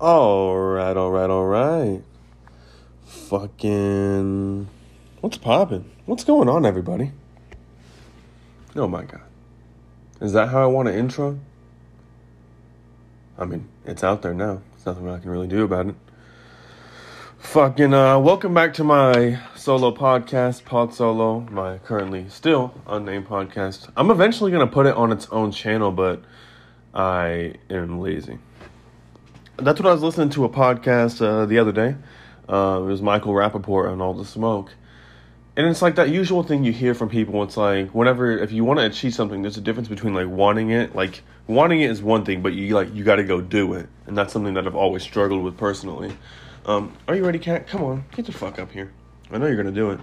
Alright, alright, alright. Fucking. What's poppin'? What's going on, everybody? Oh my god. Is that how I want to intro? I mean, it's out there now. There's nothing I can really do about it. Fucking, uh, welcome back to my solo podcast, Pod Solo, my currently still unnamed podcast. I'm eventually going to put it on its own channel, but I am lazy. That's what I was listening to a podcast uh, the other day. Uh, it was Michael Rapaport on All the Smoke. And it's like that usual thing you hear from people. It's like whenever if you want to achieve something, there's a difference between like wanting it. Like wanting it is one thing, but you like you got to go do it, and that's something that I've always struggled with personally. Um, are you ready, cat? Come on, get the fuck up here. I know you're gonna do it.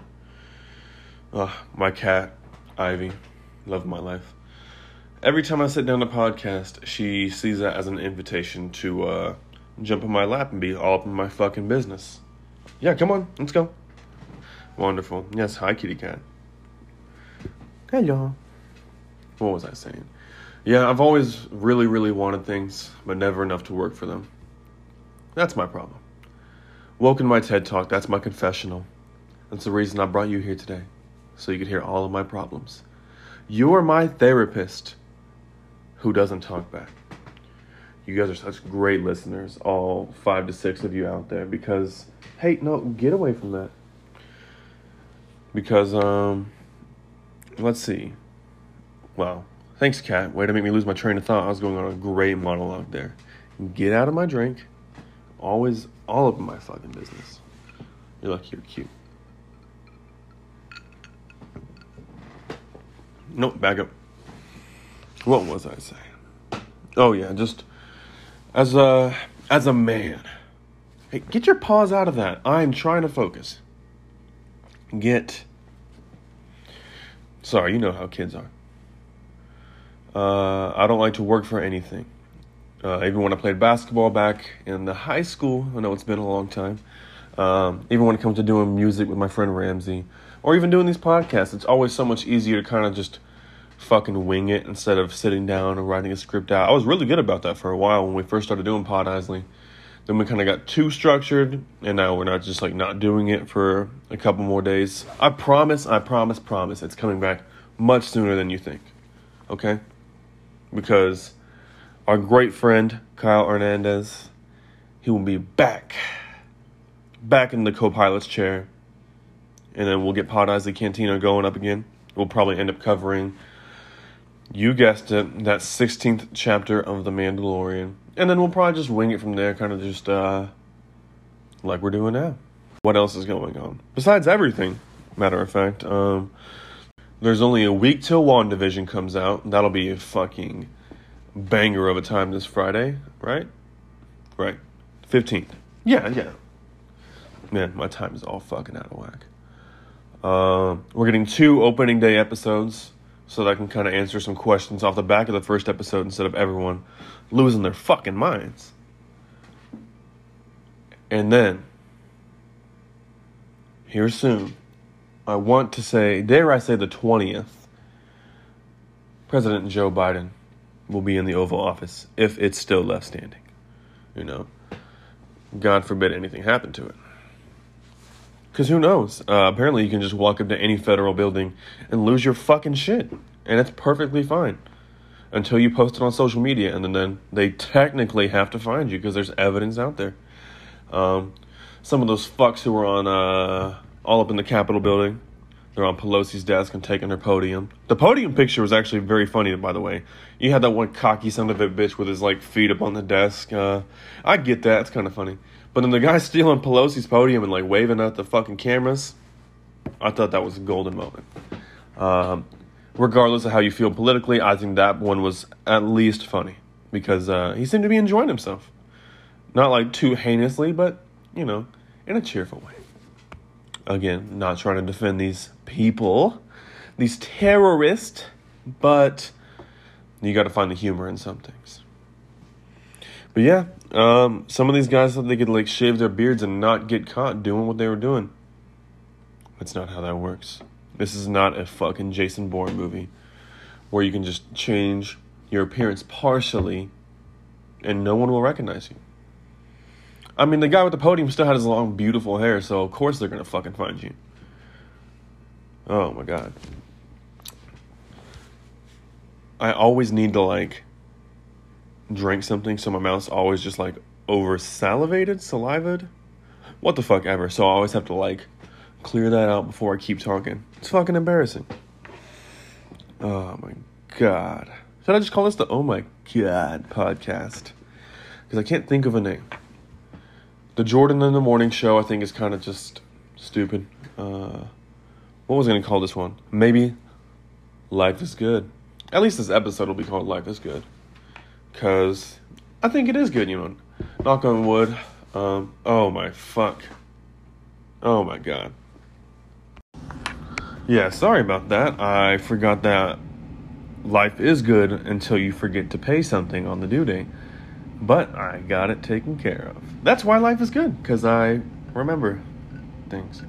Uh, my cat, Ivy, love my life. Every time I sit down to podcast, she sees that as an invitation to uh, jump in my lap and be all up in my fucking business. Yeah, come on, let's go. Wonderful. Yes, hi, kitty cat. Hello. What was I saying? Yeah, I've always really, really wanted things, but never enough to work for them. That's my problem. Welcome to my TED Talk. That's my confessional. That's the reason I brought you here today, so you could hear all of my problems. You are my therapist who doesn't talk back. You guys are such great listeners, all five to six of you out there, because, hey, no, get away from that. Because, um, let's see. Wow. Thanks, Cat. Way to make me lose my train of thought. I was going on a great monologue there. Get out of my drink always all in my fucking business. You're lucky you're cute. Nope, back up. What was I saying? Oh yeah, just as a as a man. Hey, get your paws out of that. I'm trying to focus. Get Sorry, you know how kids are. Uh, I don't like to work for anything. Uh, even when I played basketball back in the high school, I know it's been a long time. Um, even when it comes to doing music with my friend Ramsey, or even doing these podcasts, it's always so much easier to kind of just fucking wing it instead of sitting down and writing a script out. I was really good about that for a while when we first started doing Pod Isley. Then we kind of got too structured, and now we're not just like not doing it for a couple more days. I promise, I promise, promise, it's coming back much sooner than you think. Okay? Because our great friend Kyle Hernandez. He will be back, back in the co-pilot's chair, and then we'll get Pod Isley Cantina going up again. We'll probably end up covering, you guessed it, that 16th chapter of The Mandalorian, and then we'll probably just wing it from there, kind of just uh, like we're doing now. What else is going on besides everything? Matter of fact, um, there's only a week till WandaVision comes out. That'll be a fucking banger of a time this Friday, right? Right. 15th. Yeah, yeah. Man, my time is all fucking out of whack. Uh, we're getting two opening day episodes so that I can kind of answer some questions off the back of the first episode instead of everyone losing their fucking minds. And then, here soon, I want to say, dare I say the 20th, President Joe Biden will be in the Oval Office if it's still left standing. You know, God forbid anything happened to it. Because who knows? Uh, apparently, you can just walk up to any federal building and lose your fucking shit. And it's perfectly fine. Until you post it on social media, and then, then they technically have to find you because there's evidence out there. Um, some of those fucks who were on uh, all up in the Capitol building they're on Pelosi's desk and taking her podium. The podium picture was actually very funny, by the way. You had that one cocky son of a bitch with his like feet up on the desk. Uh, I get that; it's kind of funny. But then the guy stealing Pelosi's podium and like waving at the fucking cameras, I thought that was a golden moment. Um, regardless of how you feel politically, I think that one was at least funny because uh, he seemed to be enjoying himself. Not like too heinously, but you know, in a cheerful way. Again, not trying to defend these people, these terrorists, but you got to find the humor in some things. But yeah, um, some of these guys thought they could like shave their beards and not get caught doing what they were doing. That's not how that works. This is not a fucking Jason Bourne movie where you can just change your appearance partially and no one will recognize you. I mean, the guy with the podium still had his long, beautiful hair, so of course they're gonna fucking find you. Oh my god. I always need to like drink something, so my mouth's always just like over salivated, salivated. What the fuck ever. So I always have to like clear that out before I keep talking. It's fucking embarrassing. Oh my god. Should I just call this the Oh My God podcast? Because I can't think of a name. The Jordan in the Morning Show, I think, is kind of just stupid. Uh, what was I going to call this one? Maybe Life is Good. At least this episode will be called Life is Good. Because I think it is good, you know. Knock on wood. Um, oh my fuck. Oh my god. Yeah, sorry about that. I forgot that life is good until you forget to pay something on the due date. But I got it taken care of. That's why life is good, because I remember things.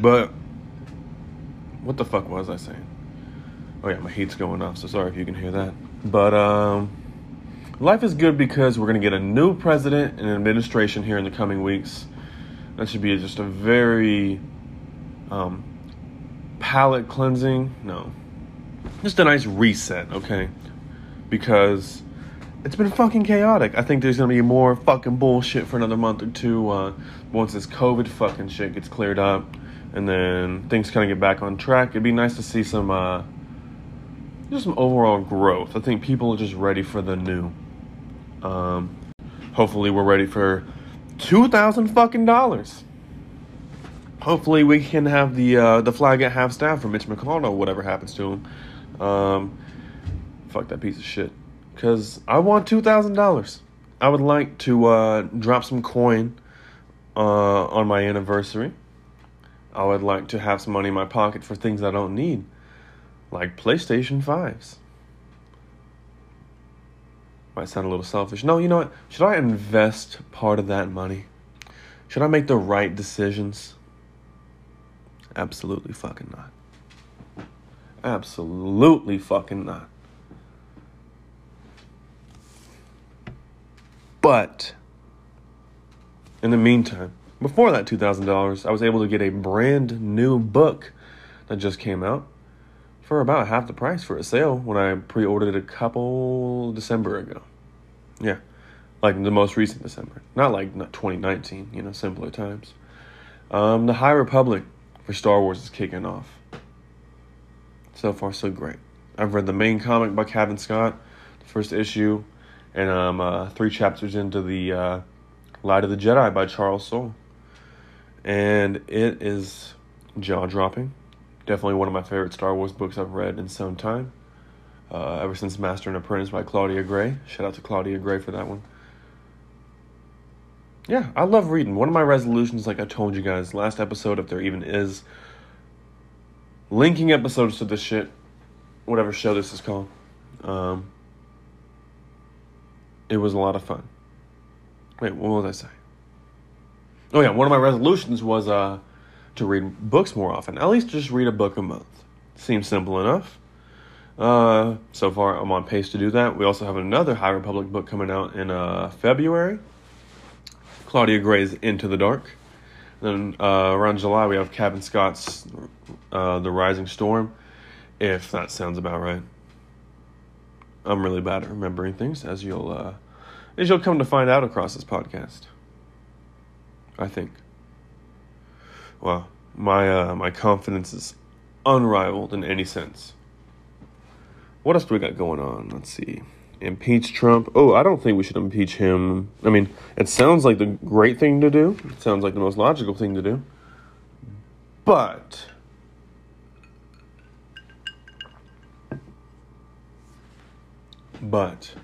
But what the fuck was I saying? Oh yeah, my heat's going off, so sorry if you can hear that. But um life is good because we're gonna get a new president and administration here in the coming weeks. That should be just a very um palate cleansing. No. Just a nice reset, okay? Because it's been fucking chaotic. I think there's gonna be more fucking bullshit for another month or two uh, once this COVID fucking shit gets cleared up and then things kind of get back on track. It'd be nice to see some, uh, just some overall growth. I think people are just ready for the new. Um, hopefully, we're ready for two thousand fucking dollars hopefully we can have the uh, the flag at half staff for Mitch McConnell, or whatever happens to him. Um, fuck that piece of shit. Cause I want two thousand dollars. I would like to uh, drop some coin uh, on my anniversary. I would like to have some money in my pocket for things I don't need, like PlayStation fives. Might sound a little selfish. No, you know what? Should I invest part of that money? Should I make the right decisions? Absolutely fucking not. Absolutely fucking not. But in the meantime, before that $2,000, I was able to get a brand new book that just came out for about half the price for a sale when I pre ordered it a couple December ago. Yeah, like the most recent December. Not like not 2019, you know, simpler times. Um, the High Republic for Star Wars is kicking off. So far, so great. I've read the main comic by Cavan Scott, the first issue, and I'm uh, three chapters into the uh, Light of the Jedi by Charles Soule. And it is jaw dropping. Definitely one of my favorite Star Wars books I've read in some time. Uh, ever since Master and Apprentice by Claudia Gray. Shout out to Claudia Gray for that one. Yeah, I love reading. One of my resolutions, like I told you guys last episode, if there even is, linking episodes to this shit, whatever show this is called. Um, it was a lot of fun. Wait, what was I saying? Oh yeah, one of my resolutions was uh, to read books more often. At least just read a book a month. Seems simple enough. Uh, so far, I'm on pace to do that. We also have another High Republic book coming out in uh, February. Claudia Gray's Into the Dark. Then uh, around July, we have Cavan Scott's uh, The Rising Storm, if that sounds about right. I'm really bad at remembering things, as you'll uh, as you'll come to find out across this podcast. I think. Wow, my uh, my confidence is unrivaled in any sense. What else do we got going on? Let's see impeach Trump. Oh, I don't think we should impeach him. I mean, it sounds like the great thing to do. It sounds like the most logical thing to do. But but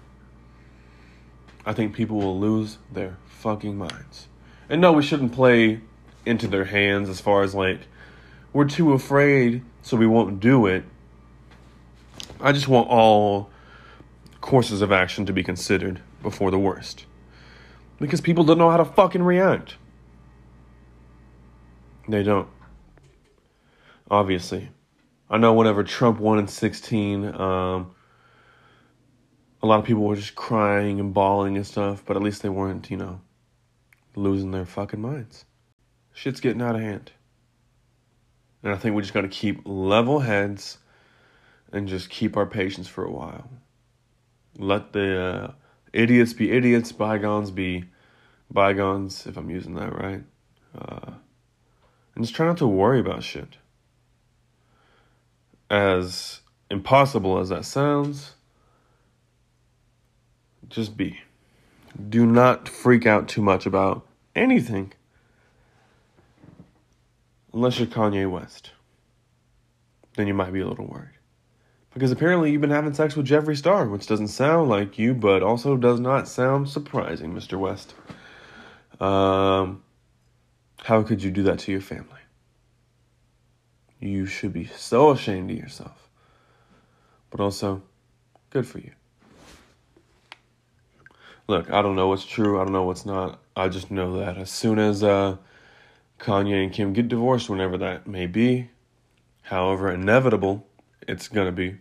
I think people will lose their fucking minds. And no, we shouldn't play into their hands as far as like we're too afraid so we won't do it. I just want all courses of action to be considered before the worst. Because people don't know how to fucking react. They don't. Obviously. I know whenever Trump won in 16, um, a lot of people were just crying and bawling and stuff, but at least they weren't, you know, losing their fucking minds. Shit's getting out of hand. And I think we just got to keep level heads and just keep our patience for a while. Let the uh, idiots be idiots, bygones be bygones, if I'm using that right. Uh, and just try not to worry about shit. As impossible as that sounds, just be. Do not freak out too much about anything. Unless you're Kanye West. Then you might be a little worried. Because apparently you've been having sex with Jeffree Star, which doesn't sound like you, but also does not sound surprising, Mr. West. Um, how could you do that to your family? You should be so ashamed of yourself. But also, good for you. Look, I don't know what's true. I don't know what's not. I just know that as soon as uh, Kanye and Kim get divorced, whenever that may be, however inevitable it's going to be,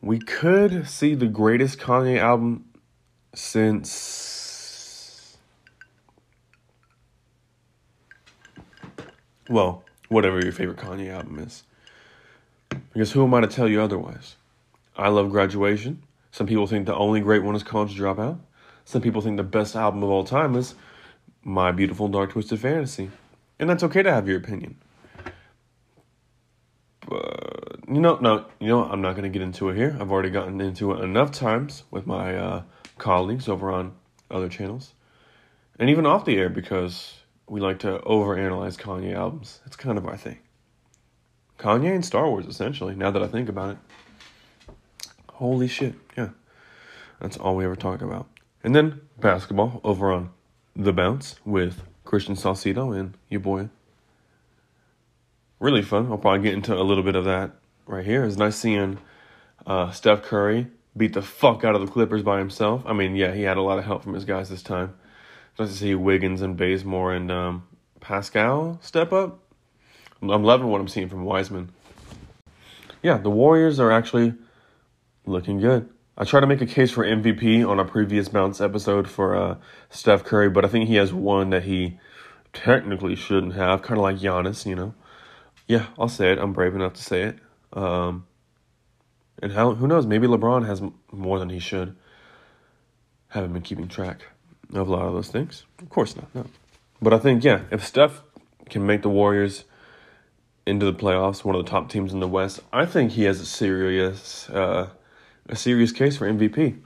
we could see the greatest Kanye album since. Well, whatever your favorite Kanye album is. Because who am I to tell you otherwise? I love graduation. Some people think the only great one is College Dropout. Some people think the best album of all time is My Beautiful Dark Twisted Fantasy. And that's okay to have your opinion. But you know, no, you know, I'm not going to get into it here. I've already gotten into it enough times with my uh, colleagues over on other channels, and even off the air because we like to overanalyze Kanye albums. It's kind of our thing. Kanye and Star Wars, essentially. Now that I think about it, holy shit, yeah, that's all we ever talk about. And then basketball over on the bounce with Christian Salcido and your boy really fun. I'll probably get into a little bit of that right here. It's nice seeing uh, Steph Curry beat the fuck out of the Clippers by himself. I mean, yeah, he had a lot of help from his guys this time. Nice to see Wiggins and Bazemore and um, Paschall step up. I'm loving what I'm seeing from Wiseman. Yeah, the Warriors are actually looking good. I tried to make a case for MVP on a previous bounce episode for uh, Steph Curry, but I think he has one that he technically shouldn't have, kind of like Giannis, you know. Yeah, I'll say it. I'm brave enough to say it. Um, and how, who knows? Maybe LeBron has more than he should. Haven't been keeping track of a lot of those things. Of course not. No, but I think yeah, if Steph can make the Warriors into the playoffs, one of the top teams in the West, I think he has a serious, uh, a serious case for MVP.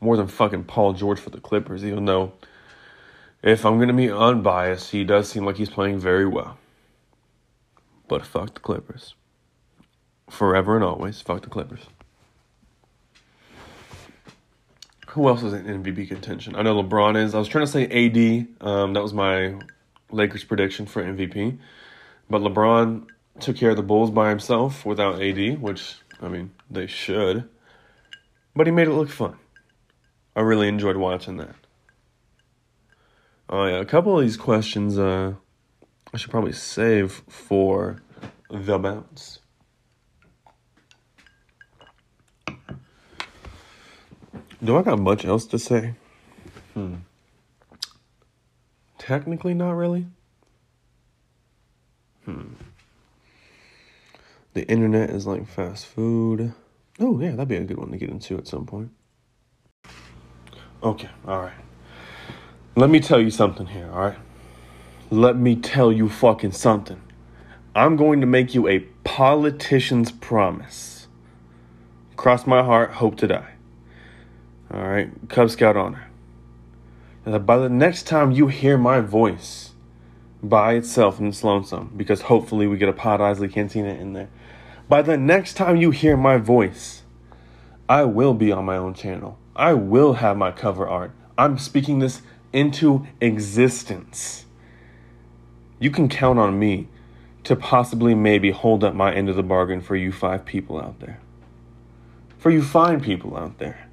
More than fucking Paul George for the Clippers. Even though, if I'm gonna be unbiased, he does seem like he's playing very well. But fuck the Clippers. Forever and always, fuck the Clippers. Who else is in MVP contention? I know LeBron is. I was trying to say AD. Um, that was my Lakers prediction for MVP. But LeBron took care of the Bulls by himself without AD, which, I mean, they should. But he made it look fun. I really enjoyed watching that. Oh, yeah. A couple of these questions, uh, I should probably save for the bounce. Do I got much else to say? Hmm. Technically, not really. Hmm. The internet is like fast food. Oh, yeah, that'd be a good one to get into at some point. Okay, all right. Let me tell you something here, all right? let me tell you fucking something. I'm going to make you a politician's promise. Cross my heart, hope to die. All right, Cub Scout honor. And by the next time you hear my voice by itself in its lonesome, because hopefully we get a Pod Isley Cantina in there. By the next time you hear my voice, I will be on my own channel. I will have my cover art. I'm speaking this into existence you can count on me to possibly maybe hold up my end of the bargain for you five people out there. For you fine people out there.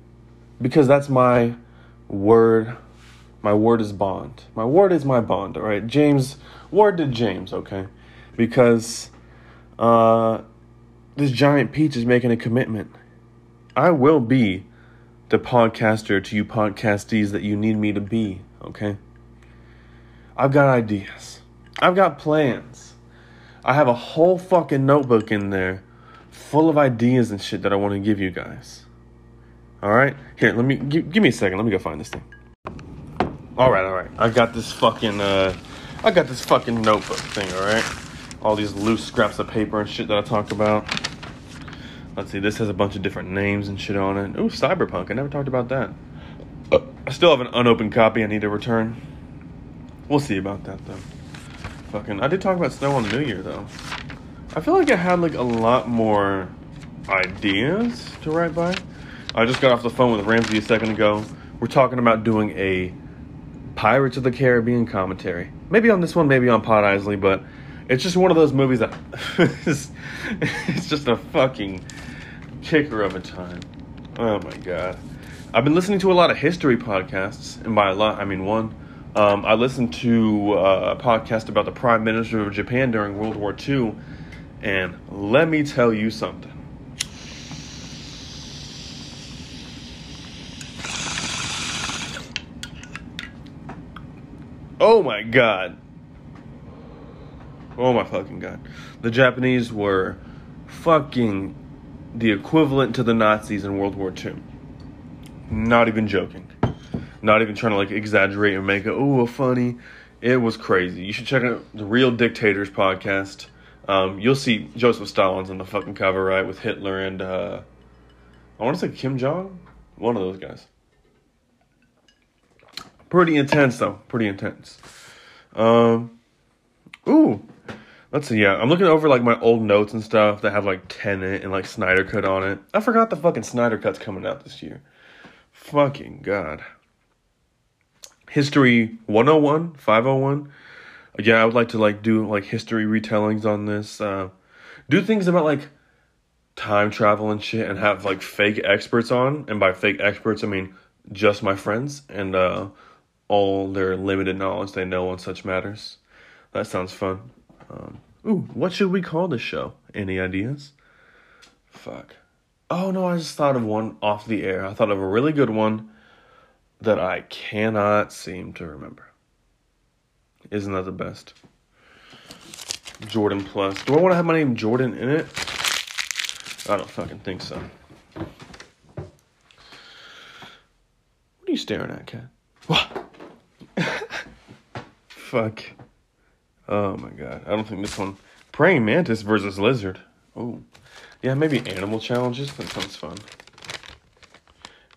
Because that's my word. My word is bond. My word is my bond, all right? James, word to James, okay? Because uh, this giant peach is making a commitment. I will be the podcaster to you podcastees that you need me to be, okay? I've got ideas. I've got plans. I have a whole fucking notebook in there full of ideas and shit that I want to give you guys. All right? Here, let me give, give me a second. Let me go find this thing. All right, all right. I got this fucking uh I got this fucking notebook thing, all right? All these loose scraps of paper and shit that I talked about. Let's see, this has a bunch of different names and shit on it. Ooh, Cyberpunk. I never talked about that. Uh, I still have an unopened copy I need to return. We'll see about that though. Fucking, I did talk about Snow on the New Year though. I feel like I had like a lot more ideas to write by. I just got off the phone with Ramsey a second ago. We're talking about doing a Pirates of the Caribbean commentary. Maybe on this one, maybe on Pod Isley, but it's just one of those movies that it's just a fucking kicker of a time. Oh my god. I've been listening to a lot of history podcasts, and by a lot, I mean one. Um, I listened to uh, a podcast about the Prime Minister of Japan during World War II, and let me tell you something. Oh my god. Oh my fucking god. The Japanese were fucking the equivalent to the Nazis in World War II. Not even joking. Not even trying to like exaggerate and make it oh funny. It was crazy. You should check out the Real Dictators podcast. Um, you'll see Joseph Stalin's on the fucking cover, right, with Hitler and uh, I want to say Kim Jong, one of those guys. Pretty intense though. Pretty intense. Um, ooh, let's see. Yeah, I'm looking over like my old notes and stuff that have like Tenet and like Snyder Cut on it. I forgot the fucking Snyder Cut's coming out this year. Fucking god. History 101, 501. Yeah, I would like to like do like history retellings on this. Uh, do things about like time travel and shit and have like fake experts on. And by fake experts, I mean just my friends and uh, all their limited knowledge they know on such matters. That sounds fun. Um, ooh, what should we call this show? Any ideas? Fuck. Oh no, I just thought of one off the air. I thought of a really good one that I cannot seem to remember. Isn't that the best? Jordan Plus. Do I want to have my name Jordan in it? I don't fucking think so. What are you staring at, cat? What? Fuck. Oh my god. I don't think this one. Praying mantis versus lizard. Oh. Yeah, maybe animal challenges. That sounds fun.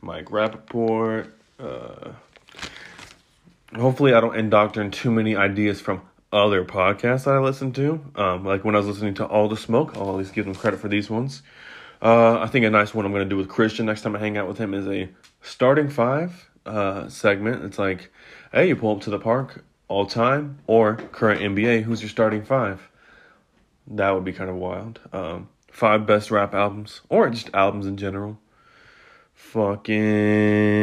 Mike Rapaport. Uh, hopefully, I don't indoctrinate too many ideas from other podcasts that I listen to. Um, like when I was listening to All the Smoke, I'll at least give them credit for these ones. Uh, I think a nice one I'm going to do with Christian next time I hang out with him is a starting five uh, segment. It's like, hey, you pull up to the park all time or current NBA. Who's your starting five? That would be kind of wild. Um, five best rap albums or just albums in general. Fucking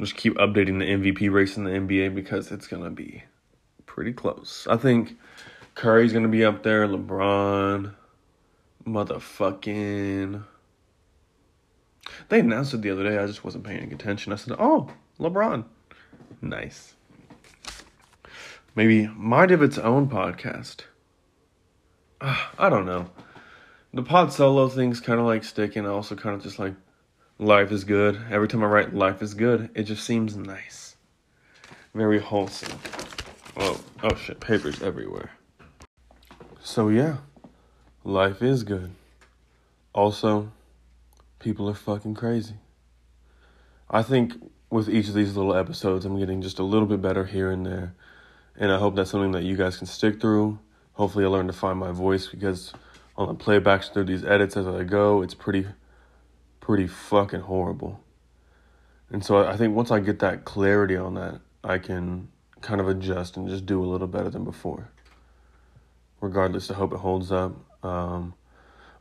just keep updating the MVP race in the NBA because it's gonna be pretty close. I think Curry's gonna be up there, LeBron, motherfucking. They announced it the other day. I just wasn't paying attention. I said, "Oh, LeBron, nice." Maybe might have its own podcast. Uh, I don't know. The pod solo thing's kind of like sticking. I Also, kind of just like life is good. Every time I write life is good, it just seems nice. Very wholesome. Oh, oh shit, papers everywhere. So yeah, life is good. Also, people are fucking crazy. I think with each of these little episodes, I'm getting just a little bit better here and there. And I hope that's something that you guys can stick through. Hopefully, I learn to find my voice because on the playbacks through these edits as I go, it's pretty pretty fucking horrible. And so I think once I get that clarity on that, I can kind of adjust and just do a little better than before. Regardless, I hope it holds up. Um,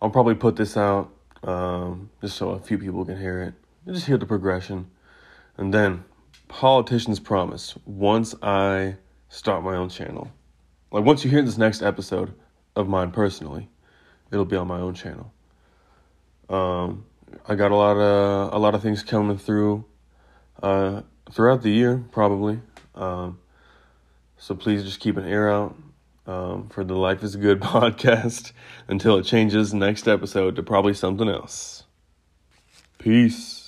I'll probably put this out um, just so a few people can hear it. Just hear the progression. And then, politician's promise. Once I start my own channel, like once you hear this next episode of mine personally, it'll be on my own channel. Um, I got a lot of a lot of things coming through uh, throughout the year, probably. Um, so please just keep an ear out um, for the Life is Good podcast until it changes next episode to probably something else. Peace.